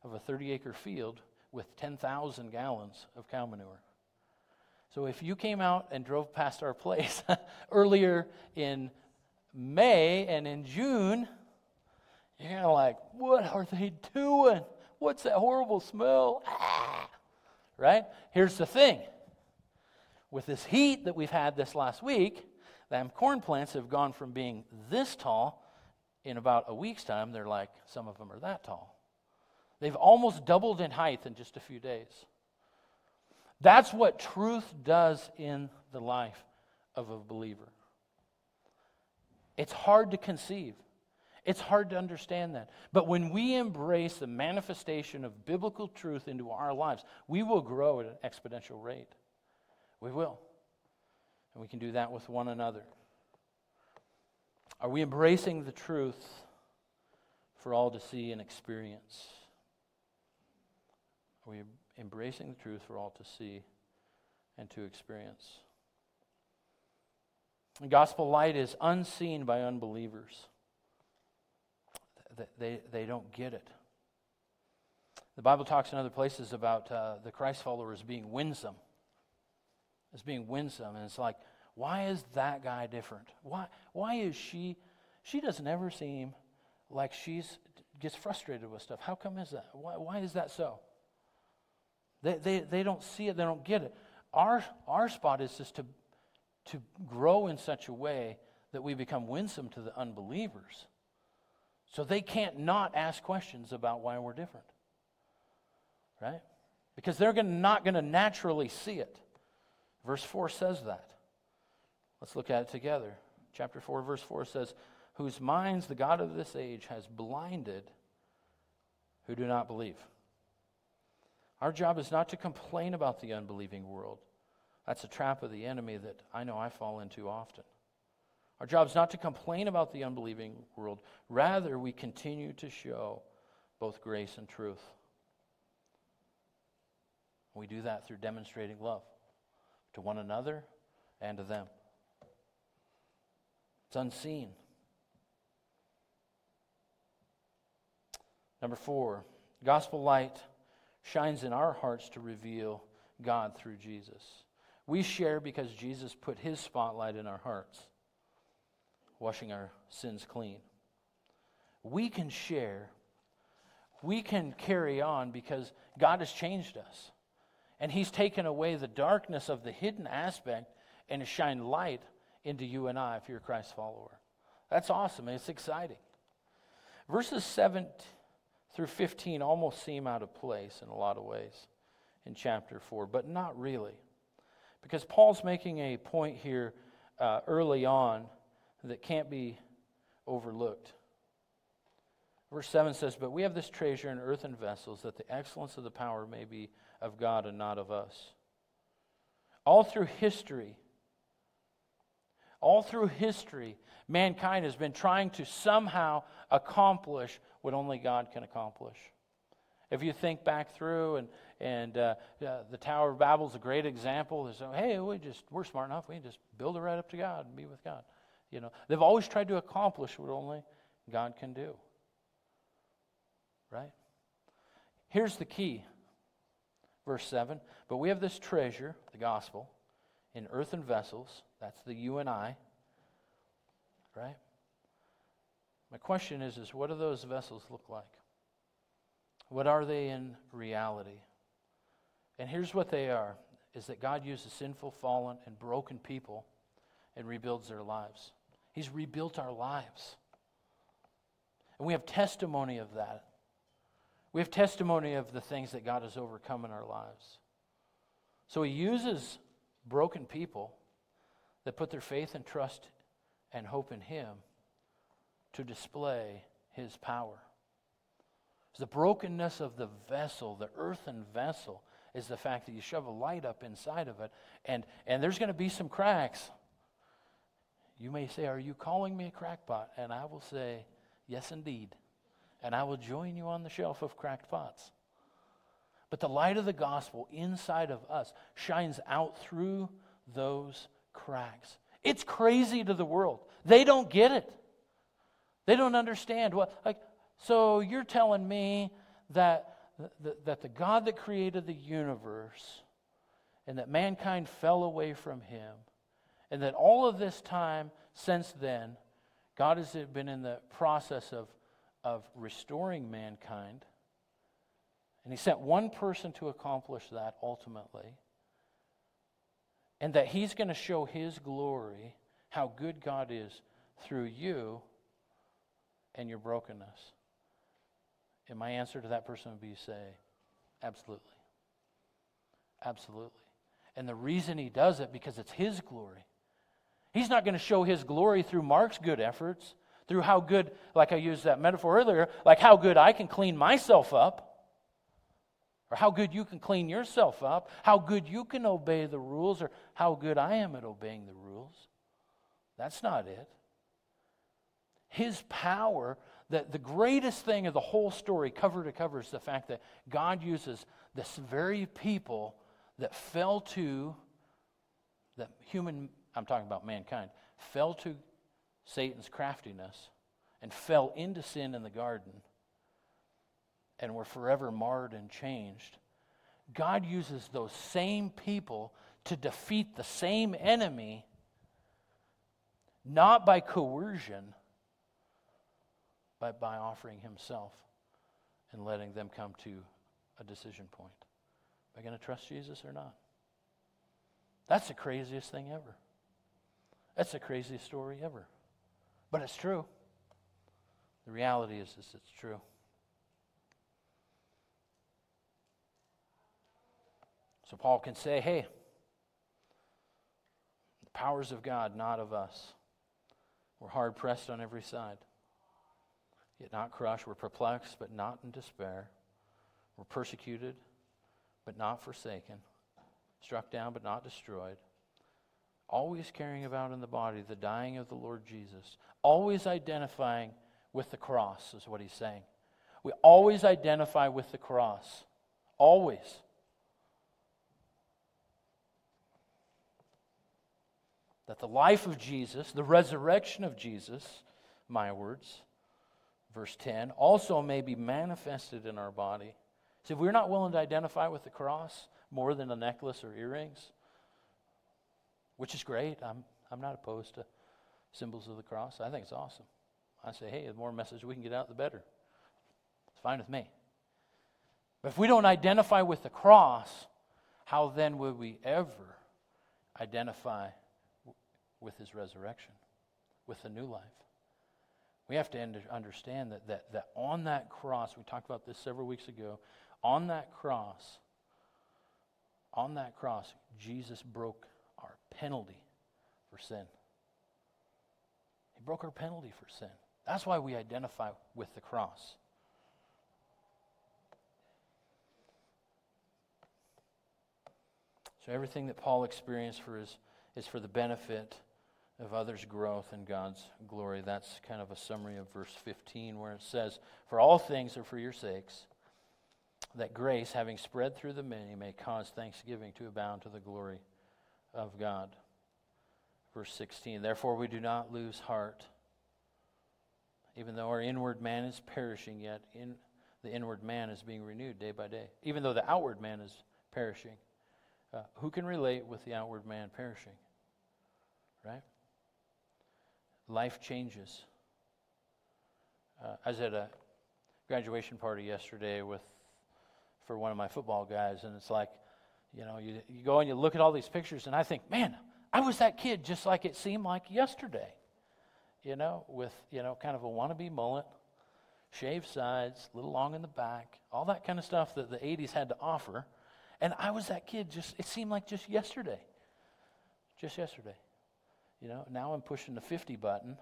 of a 30 acre field with 10,000 gallons of cow manure. So if you came out and drove past our place earlier in May and in June, you're kind of like, what are they doing? What's that horrible smell? Ah. Right? Here's the thing with this heat that we've had this last week, them corn plants have gone from being this tall in about a week's time, they're like, some of them are that tall. They've almost doubled in height in just a few days. That's what truth does in the life of a believer. It's hard to conceive. It's hard to understand that. But when we embrace the manifestation of biblical truth into our lives, we will grow at an exponential rate. We will. And we can do that with one another. Are we embracing the truth for all to see and experience? Are we embracing the truth for all to see and to experience? The gospel light is unseen by unbelievers. They, they don't get it. The Bible talks in other places about uh, the Christ followers being winsome as being winsome. And it's like, why is that guy different? Why, why is she, she doesn't ever seem like she's gets frustrated with stuff. How come is that? Why, why is that so? They, they, they don't see it, they don't get it. Our, our spot is just to, to grow in such a way that we become winsome to the unbelievers. So they can't not ask questions about why we're different. Right? Because they're gonna, not going to naturally see it. Verse 4 says that. Let's look at it together. Chapter 4, verse 4 says, Whose minds the God of this age has blinded who do not believe. Our job is not to complain about the unbelieving world. That's a trap of the enemy that I know I fall into often. Our job is not to complain about the unbelieving world. Rather, we continue to show both grace and truth. We do that through demonstrating love to one another and to them. It's unseen. Number four, gospel light shines in our hearts to reveal God through Jesus. We share because Jesus put his spotlight in our hearts, washing our sins clean. We can share, we can carry on because God has changed us. And He's taken away the darkness of the hidden aspect and shined light into you and I if you're a Christ follower. That's awesome. It's exciting. Verses 7 through 15 almost seem out of place in a lot of ways in chapter 4, but not really. Because Paul's making a point here uh, early on that can't be overlooked. Verse 7 says, But we have this treasure in earthen vessels, that the excellence of the power may be of God and not of us. All through history, all through history, mankind has been trying to somehow accomplish what only God can accomplish. If you think back through, and, and uh, uh, the Tower of Babel is a great example. Say, hey, we just, we're smart enough. We can just build it right up to God and be with God. You know, they've always tried to accomplish what only God can do. Right? Here's the key verse 7. But we have this treasure, the gospel, in earthen vessels. That's the you and I. Right? My question is, is what do those vessels look like? What are they in reality? And here's what they are is that God uses sinful, fallen, and broken people and rebuilds their lives. He's rebuilt our lives. And we have testimony of that. We have testimony of the things that God has overcome in our lives. So he uses broken people that put their faith and trust and hope in him to display his power. The brokenness of the vessel, the earthen vessel, is the fact that you shove a light up inside of it, and, and there's going to be some cracks. You may say, Are you calling me a crackpot? And I will say, Yes, indeed. And I will join you on the shelf of cracked pots. But the light of the gospel inside of us shines out through those cracks. It's crazy to the world. They don't get it. They don't understand what like so you're telling me that that, that the God that created the universe and that mankind fell away from him and that all of this time since then God has been in the process of of restoring mankind and he sent one person to accomplish that ultimately. And that he's going to show his glory, how good God is through you and your brokenness. And my answer to that person would be say, absolutely. Absolutely. And the reason he does it, because it's his glory. He's not going to show his glory through Mark's good efforts, through how good, like I used that metaphor earlier, like how good I can clean myself up or how good you can clean yourself up, how good you can obey the rules, or how good I am at obeying the rules. That's not it. His power, that the greatest thing of the whole story, cover to cover, is the fact that God uses this very people that fell to, that human, I'm talking about mankind, fell to Satan's craftiness and fell into sin in the garden and were forever marred and changed. God uses those same people to defeat the same enemy, not by coercion, but by offering Himself and letting them come to a decision point. Am I going to trust Jesus or not? That's the craziest thing ever. That's the craziest story ever. But it's true. The reality is, is it's true. So Paul can say, hey, the powers of God, not of us. We're hard pressed on every side, yet not crushed. We're perplexed, but not in despair. We're persecuted, but not forsaken. Struck down, but not destroyed. Always carrying about in the body the dying of the Lord Jesus. Always identifying with the cross, is what he's saying. We always identify with the cross. Always. that the life of Jesus, the resurrection of Jesus, my words, verse 10, also may be manifested in our body. See, if we're not willing to identify with the cross more than a necklace or earrings, which is great, I'm, I'm not opposed to symbols of the cross. I think it's awesome. I say, hey, the more message we can get out, the better. It's fine with me. But if we don't identify with the cross, how then would we ever identify with his resurrection, with the new life. We have to understand that, that, that on that cross, we talked about this several weeks ago, on that cross, on that cross, Jesus broke penalty for sin. He broke our penalty for sin. That's why we identify with the cross. So everything that Paul experienced for his, is for the benefit of others' growth and God's glory. That's kind of a summary of verse 15, where it says, For all things are for your sakes, that grace, having spread through the many, may cause thanksgiving to abound to the glory of God. Verse 16, Therefore we do not lose heart. Even though our inward man is perishing, yet in the inward man is being renewed day by day. Even though the outward man is perishing. Uh, who can relate with the outward man perishing? Right? life changes. Uh, I was at a graduation party yesterday with for one of my football guys, and it's like, you know, you, you go and you look at all these pictures, and I think, man, I was that kid just like it seemed like yesterday. You know, with you know, kind of a wannabe mullet, shaved sides, a little long in the back, all that kind of stuff that the '80s had to offer. And I was that kid just, it seemed like just yesterday. Just yesterday. You know, now I'm pushing the 50 button.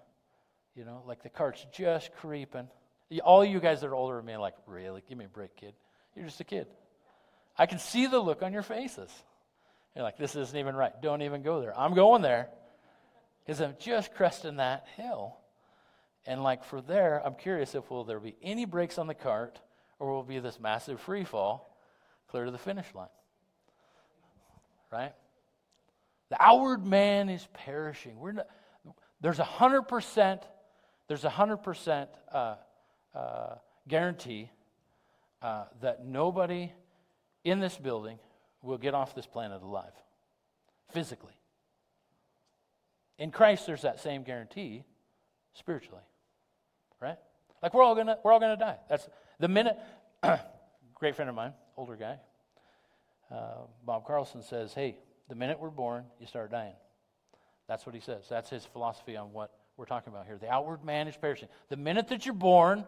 You know, like the cart's just creeping. All you guys that are older than me are like, really? Give me a break, kid. You're just a kid. I can see the look on your faces. You're like, this isn't even right. Don't even go there. I'm going there. Because I'm just cresting that hill. And like for there, I'm curious if will there be any brakes on the cart or will be this massive free fall clear to the finish line. Right? The outward man is perishing. We're not, there's a hundred percent, there's a hundred percent uh, uh, guarantee uh, that nobody in this building will get off this planet alive, physically. In Christ, there's that same guarantee spiritually, right? Like we're all gonna we're all gonna die. That's the minute. great friend of mine, older guy, uh, Bob Carlson says, "Hey, the minute we're born, you start dying." That's what he says. That's his philosophy on what we're talking about here. The outward man is perishing. The minute that you're born,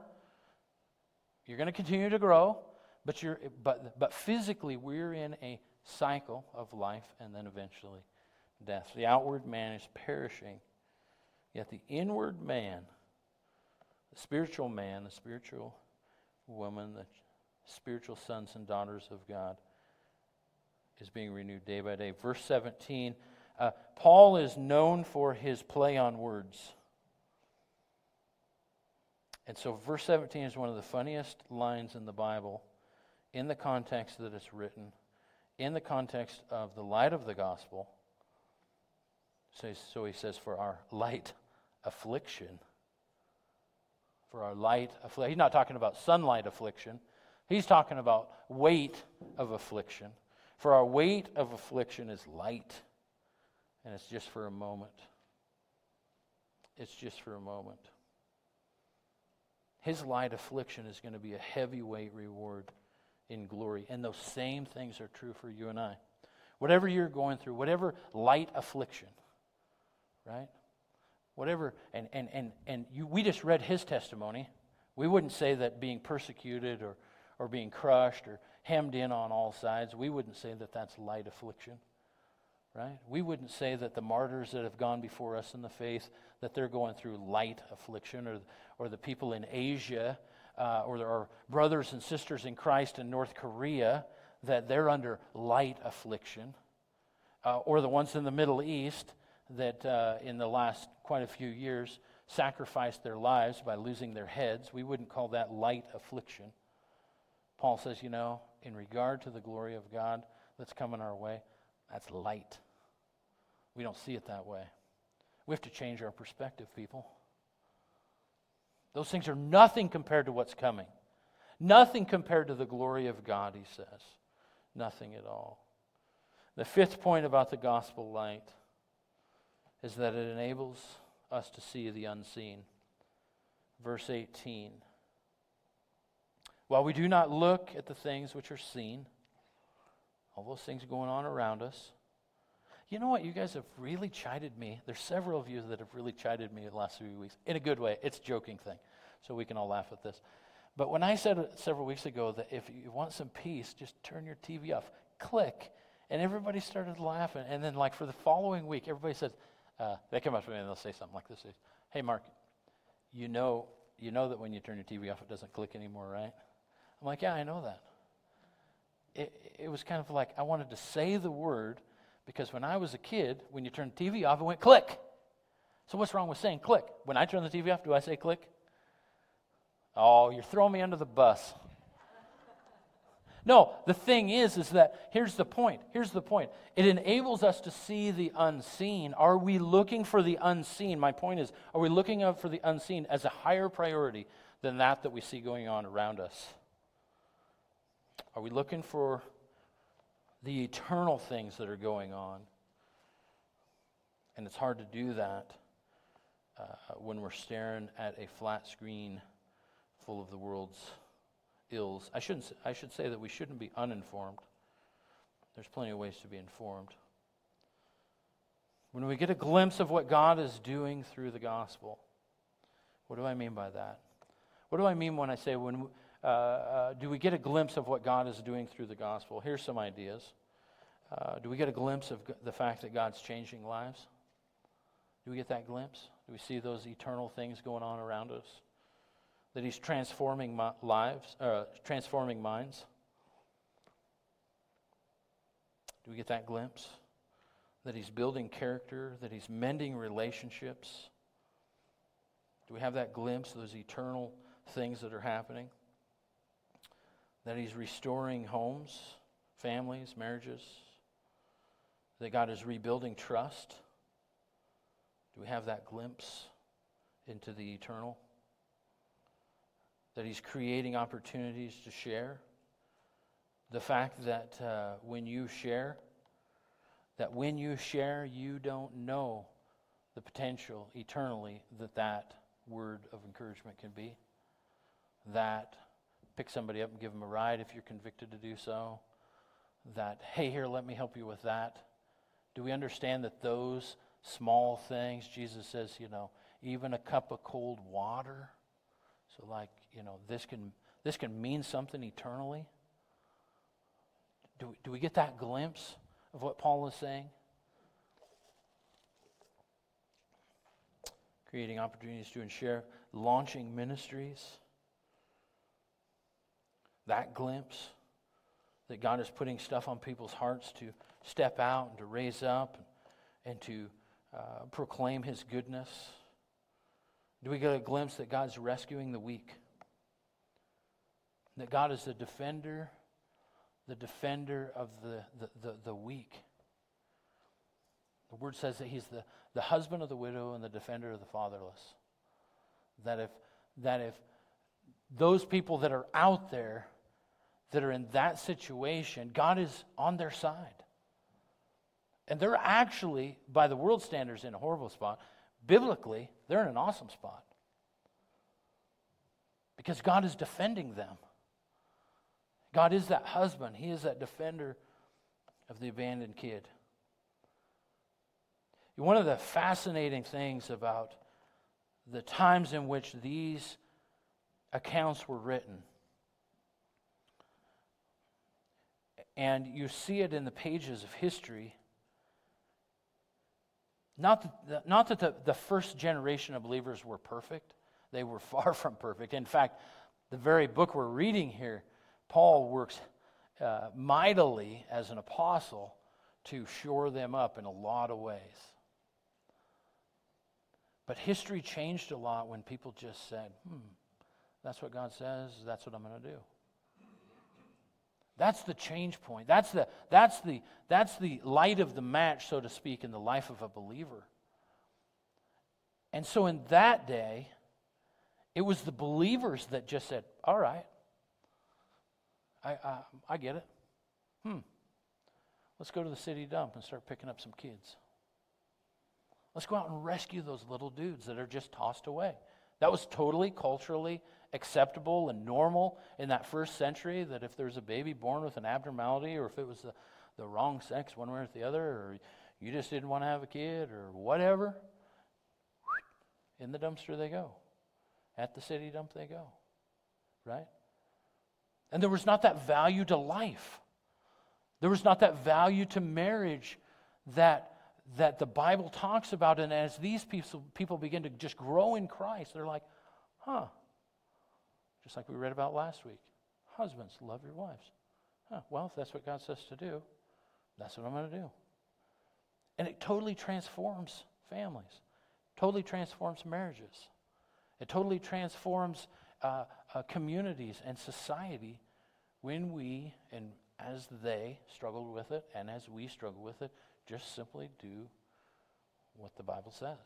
you're going to continue to grow, but you're but but physically we're in a cycle of life and then eventually death. The outward man is perishing, yet the inward man, the spiritual man, the spiritual woman, the spiritual sons and daughters of God is being renewed day by day. Verse 17 uh, Paul is known for his play on words. And so, verse 17 is one of the funniest lines in the Bible in the context that it's written, in the context of the light of the gospel. So, so he says, for our light affliction. For our light affliction. He's not talking about sunlight affliction, he's talking about weight of affliction. For our weight of affliction is light, and it's just for a moment. It's just for a moment. His light affliction is going to be a heavyweight reward in glory. And those same things are true for you and I. Whatever you're going through, whatever light affliction, right? Whatever, and, and, and, and you, we just read his testimony. We wouldn't say that being persecuted or, or being crushed or hemmed in on all sides, we wouldn't say that that's light affliction, right? We wouldn't say that the martyrs that have gone before us in the faith, that they're going through light affliction, or, or the people in Asia, uh, or our brothers and sisters in Christ in North Korea, that they're under light affliction, uh, or the ones in the Middle East that uh, in the last quite a few years sacrificed their lives by losing their heads. We wouldn't call that light affliction. Paul says, you know, in regard to the glory of God that's coming our way, that's light. We don't see it that way. We have to change our perspective, people. Those things are nothing compared to what's coming. Nothing compared to the glory of God, he says. Nothing at all. The fifth point about the gospel light is that it enables us to see the unseen. Verse 18. While we do not look at the things which are seen, all those things going on around us, you know what? You guys have really chided me. There's several of you that have really chided me the last few weeks in a good way. It's a joking thing, so we can all laugh at this. But when I said several weeks ago that if you want some peace, just turn your TV off, click, and everybody started laughing. And then, like for the following week, everybody said, uh, they come up to me and they'll say something like this: "Hey, Mark, you know, you know that when you turn your TV off, it doesn't click anymore, right?" I'm like, "Yeah, I know that." It, it was kind of like I wanted to say the word because when I was a kid, when you turned the TV off, it went click. So what's wrong with saying click? When I turn the TV off, do I say click? Oh, you're throwing me under the bus. No, the thing is, is that here's the point. Here's the point. It enables us to see the unseen. Are we looking for the unseen? My point is, are we looking up for the unseen as a higher priority than that that we see going on around us? Are we looking for the eternal things that are going on. And it's hard to do that uh, when we're staring at a flat screen full of the world's ills. I, shouldn't, I should say that we shouldn't be uninformed. There's plenty of ways to be informed. When we get a glimpse of what God is doing through the gospel, what do I mean by that? What do I mean when I say when uh, uh, do we get a glimpse of what God is doing through the gospel? Here's some ideas. Uh, do we get a glimpse of the fact that God's changing lives? Do we get that glimpse? Do we see those eternal things going on around us? That He's transforming lives, uh, transforming minds? Do we get that glimpse? that He's building character, that He's mending relationships? Do we have that glimpse, those eternal things that are happening? That He's restoring homes, families, marriages? That God is rebuilding trust? Do we have that glimpse into the eternal? That He's creating opportunities to share? The fact that uh, when you share, that when you share, you don't know the potential eternally that that word of encouragement can be. That pick somebody up and give them a ride if you're convicted to do so. That, hey, here, let me help you with that. Do we understand that those small things, Jesus says, you know, even a cup of cold water, so like, you know, this can, this can mean something eternally? Do, we, do we get that glimpse of what Paul is saying? Creating opportunities to share, launching ministries. That glimpse that God is putting stuff on people's hearts to step out and to raise up and, and to uh, proclaim his goodness. Do we get a glimpse that God's rescuing the weak? That God is the defender the defender of the, the, the, the, weak. The word says that he's the, the husband of the widow and the defender of the fatherless. That if, that if those people that are out there that are in that situation, God is on their side. And they're actually, by the world standards, in a horrible spot. Biblically, they're in an awesome spot. Because God is defending them. God is that husband, He is that defender of the abandoned kid. One of the fascinating things about the times in which these accounts were written, and you see it in the pages of history. Not that, not that the, the first generation of believers were perfect, they were far from perfect. In fact, the very book we're reading here Paul works uh, mightily as an apostle to shore them up in a lot of ways. But history changed a lot when people just said, hmm, that's what God says, that's what I'm going to do. That's the change point. That's the, that's, the, that's the light of the match, so to speak, in the life of a believer. And so in that day, it was the believers that just said, all right, I, I, I get it. Hmm. Let's go to the city dump and start picking up some kids. Let's go out and rescue those little dudes that are just tossed away. That was totally culturally acceptable and normal in that first century that if there's a baby born with an abnormality or if it was the, the wrong sex one way or the other or you just didn't want to have a kid or whatever, in the dumpster they go. At the city dump they go. Right? And there was not that value to life. There was not that value to marriage that, that the Bible talks about. And as these people, people begin to just grow in Christ, they're like, huh. Just like we read about last week. Husbands, love your wives. Huh, well, if that's what God says to do, that's what I'm going to do. And it totally transforms families, totally transforms marriages, it totally transforms uh, uh, communities and society when we, and as they struggled with it, and as we struggle with it, just simply do what the Bible says.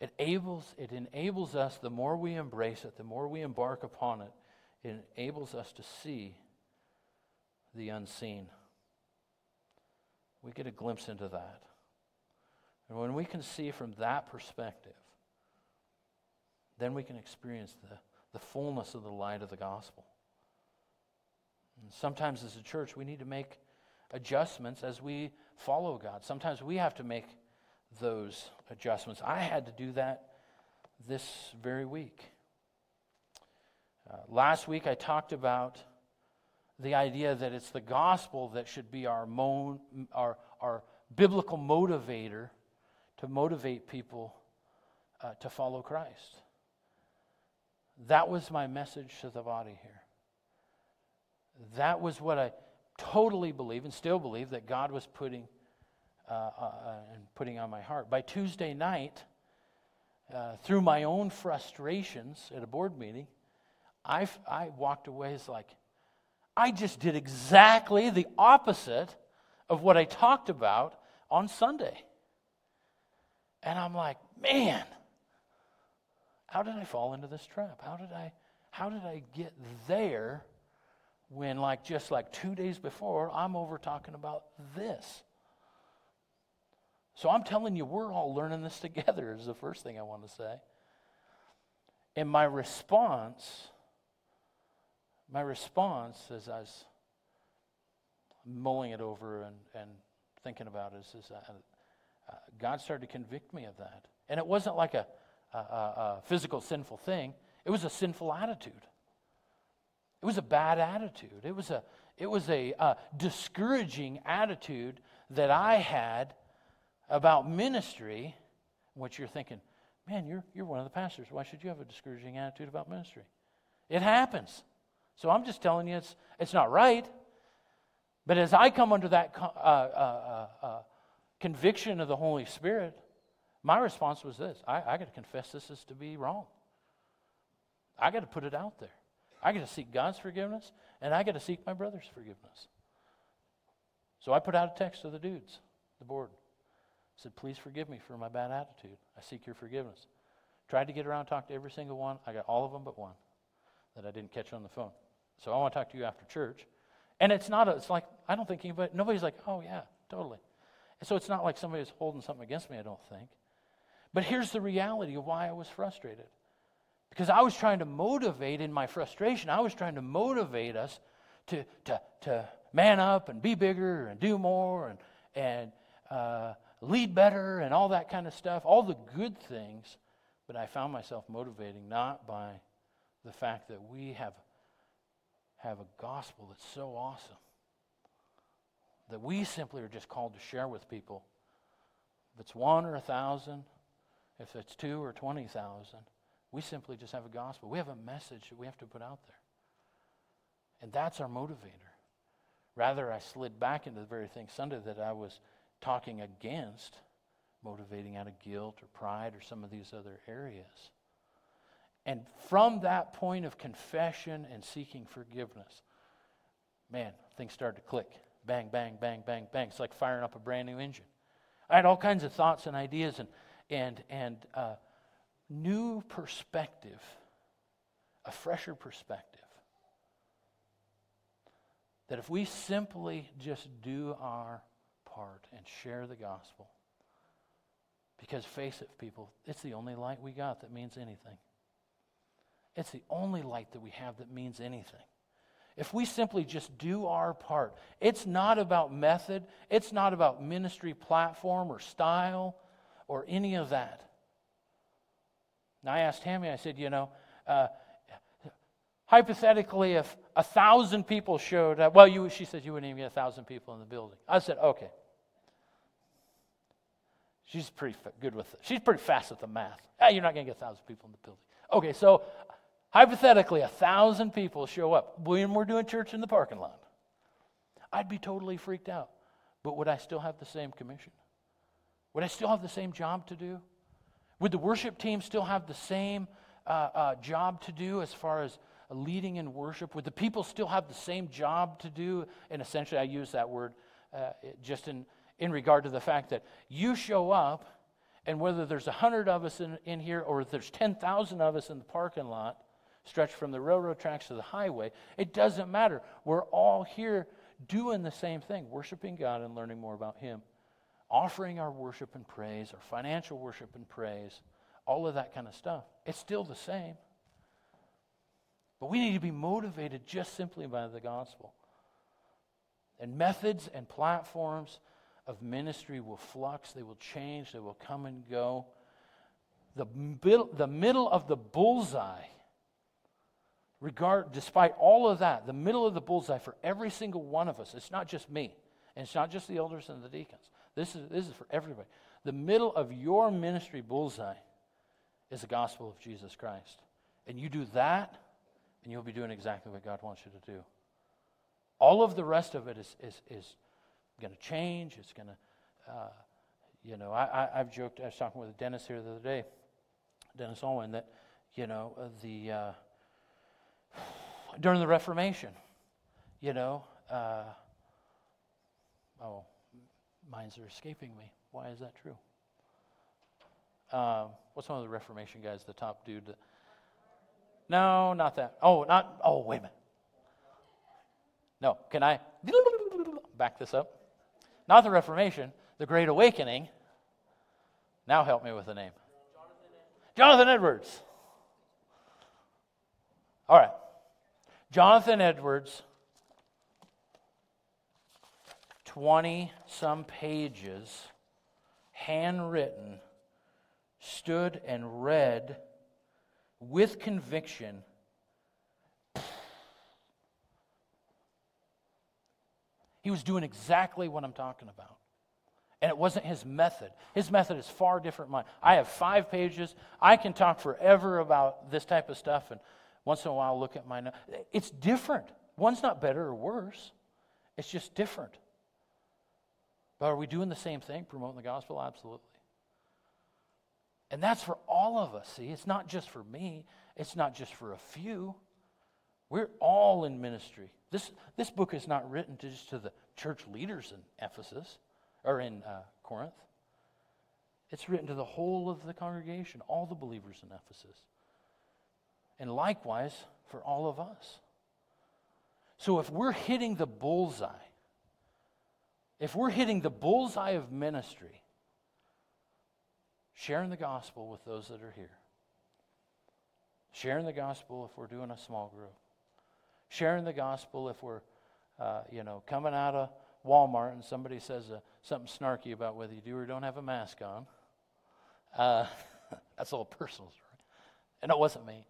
It enables, it enables us, the more we embrace it, the more we embark upon it, it enables us to see the unseen. We get a glimpse into that. And when we can see from that perspective, then we can experience the, the fullness of the light of the gospel. And sometimes as a church, we need to make adjustments as we follow God. Sometimes we have to make those adjustments. I had to do that this very week. Uh, last week, I talked about the idea that it's the gospel that should be our, mo- our, our biblical motivator to motivate people uh, to follow Christ. That was my message to the body here. That was what I totally believe and still believe that God was putting Uh, uh, uh, and putting on my heart. By Tuesday night, uh, through my own frustrations at a board meeting, i I walked away as like, I just did exactly the opposite of what I talked about on Sunday. And I'm like, man, how did I fall into this trap? How did I, how did I get there when, like, just like two days before, I'm over talking about this? So I'm telling you, we're all learning this together, is the first thing I want to say. And my response, my response as I was mulling it over and, and thinking about it is, is uh, uh, God started to convict me of that. And it wasn't like a, a, a, physical sinful thing, it was a sinful attitude. It was a bad attitude. It was a, it was a, a discouraging attitude that I had about ministry, which you're thinking, man, you're, you're one of the pastors. Why should you have a discouraging attitude about ministry? It happens. So I'm just telling you it's, it's not right. But as I come under that uh, uh, uh, uh, conviction of the Holy Spirit, my response was this I, I got to confess this is to be wrong. I got to put it out there. I got to seek God's forgiveness, and I got to seek my brother's forgiveness. So I put out a text to the dudes, the board said, Please forgive me for my bad attitude. I seek your forgiveness. Tried to get around and talk to every single one. I got all of them but one that I didn't catch on the phone. So I want to talk to you after church. And it's not, a, it's like, I don't think anybody, nobody's like, oh, yeah, totally. And so it's not like somebody's holding something against me, I don't think. But here's the reality of why I was frustrated. Because I was trying to motivate in my frustration, I was trying to motivate us to, to, to man up and be bigger and do more and, and uh, lead better and all that kind of stuff, all the good things. But I found myself motivating not by the fact that we have, have a gospel that's so awesome that we simply are just called to share with people. If it's one or a thousand, if it's two or 20,000, we simply just have a gospel. We have a message that we have to put out there. And that's our motivator. Rather, I slid back into the very thing Sunday that I was talking against motivating out of guilt or pride or some of these other areas. And from that point of confession and seeking forgiveness, man, things started to click. Bang, bang, bang, bang, bang. It's like firing up a brand new engine. I had all kinds of thoughts and ideas and, and, and uh, new perspective, a fresher perspective. That if we simply just do our part and share the gospel. Because face it, people, it's the only light we got that means anything. It's the only light that we have that means anything. If we simply just do our part, it's not about method, it's not about ministry platform or style or any of that. And I asked Tammy, I said, you know, uh, hypothetically, if a thousand people showed up, well, you, she said you wouldn't even get a thousand people in the building. I said, okay, She's pretty good with it. She's pretty fast with the math. Hey, you're not going to get a thousand people in the building. Okay, so hypothetically, a thousand people show up we're doing church in the parking lot. I'd be totally freaked out. But would I still have the same commission? Would I still have the same job to do? Would the worship team still have the same uh, uh, job to do as far as leading in worship? Would the people still have the same job to do? And essentially, I use that word uh, just in in regard to the fact that you show up, and whether there's 100 of us in, in here or there's 10,000 of us in the parking lot, stretched from the railroad tracks to the highway, it doesn't matter. We're all here doing the same thing, worshiping God and learning more about Him, offering our worship and praise, our financial worship and praise, all of that kind of stuff. It's still the same. But we need to be motivated just simply by the gospel. And methods and platforms of ministry will flux, they will change, they will come and go. The, the middle of the bullseye, regard, despite all of that, the middle of the bullseye for every single one of us, it's not just me, and it's not just the elders and the deacons. This is, this is for everybody. The middle of your ministry bullseye is the gospel of Jesus Christ. And you do that, and you'll be doing exactly what God wants you to do. All of the rest of it is, is, is going to change, it's going to uh, you know, I, I, have joked, I was talking with Dennis here the other day, Dennis Owen, that, you know, the, uh, during the Reformation, you know, uh, oh, minds are escaping me. Why is that true? Uh, what's one of the Reformation guys, the top dude? That, no, not that. Oh, not. Oh, wait a minute. No, can I back this up? Not the Reformation, the Great Awakening. Now help me with the name. Jonathan Edwards. All right. Jonathan Edwards, 20 some pages, handwritten, stood and read with conviction He was doing exactly what I'm talking about. And it wasn't his method. His method is far different mine. I have five pages. I can talk forever about this type of stuff, and once in a while look at my notes. It's different. One's not better or worse, it's just different. But are we doing the same thing, promoting the gospel? Absolutely. And that's for all of us. See, it's not just for me, it's not just for a few. We're all in ministry. This, this book is not written to just to the church leaders in Ephesus or in uh, Corinth. It's written to the whole of the congregation, all the believers in Ephesus. And likewise for all of us. So if we're hitting the bullseye, if we're hitting the bullseye of ministry, sharing the gospel with those that are here, sharing the gospel if we're doing a small group, sharing the gospel if we're, uh, you know, coming out of Walmart and somebody says uh, something snarky about whether you do or don't have a mask on. Uh, that's a little personal story. And it wasn't me.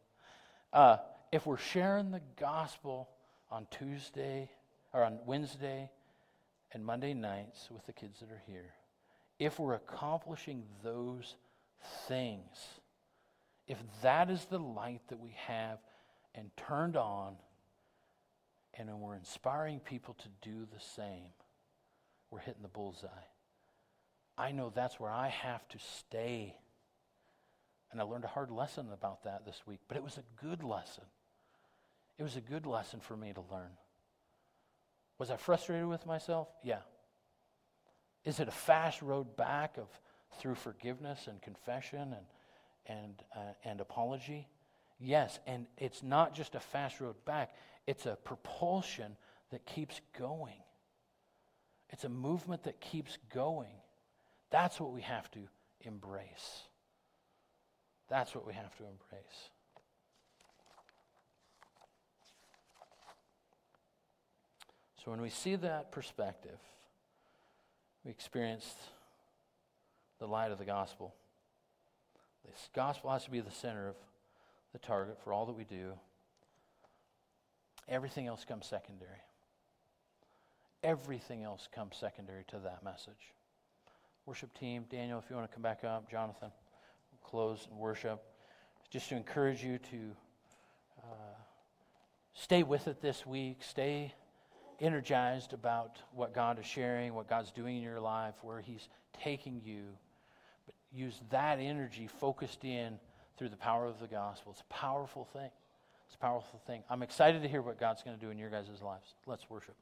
Uh, if we're sharing the gospel on Tuesday or on Wednesday and Monday nights with the kids that are here, if we're accomplishing those things, if that is the light that we have and turned on and when we're inspiring people to do the same, we're hitting the bullseye. I know that's where I have to stay. And I learned a hard lesson about that this week, but it was a good lesson. It was a good lesson for me to learn. Was I frustrated with myself? Yeah. Is it a fast road back of through forgiveness and confession and and uh, and apology? Yes, and it's not just a fast road back. It's a propulsion that keeps going. It's a movement that keeps going. That's what we have to embrace. That's what we have to embrace. So when we see that perspective, we experience the light of the gospel. This gospel has to be the center of the target for all that we do. Everything else comes secondary. Everything else comes secondary to that message. Worship team, Daniel, if you want to come back up, Jonathan, we'll close and worship. Just to encourage you to uh, stay with it this week, stay energized about what God is sharing, what God's doing in your life, where He's taking you. But use that energy focused in through the power of the gospel. It's a powerful thing. It's a powerful thing. I'm excited to hear what God's going to do in your guys' lives. Let's worship.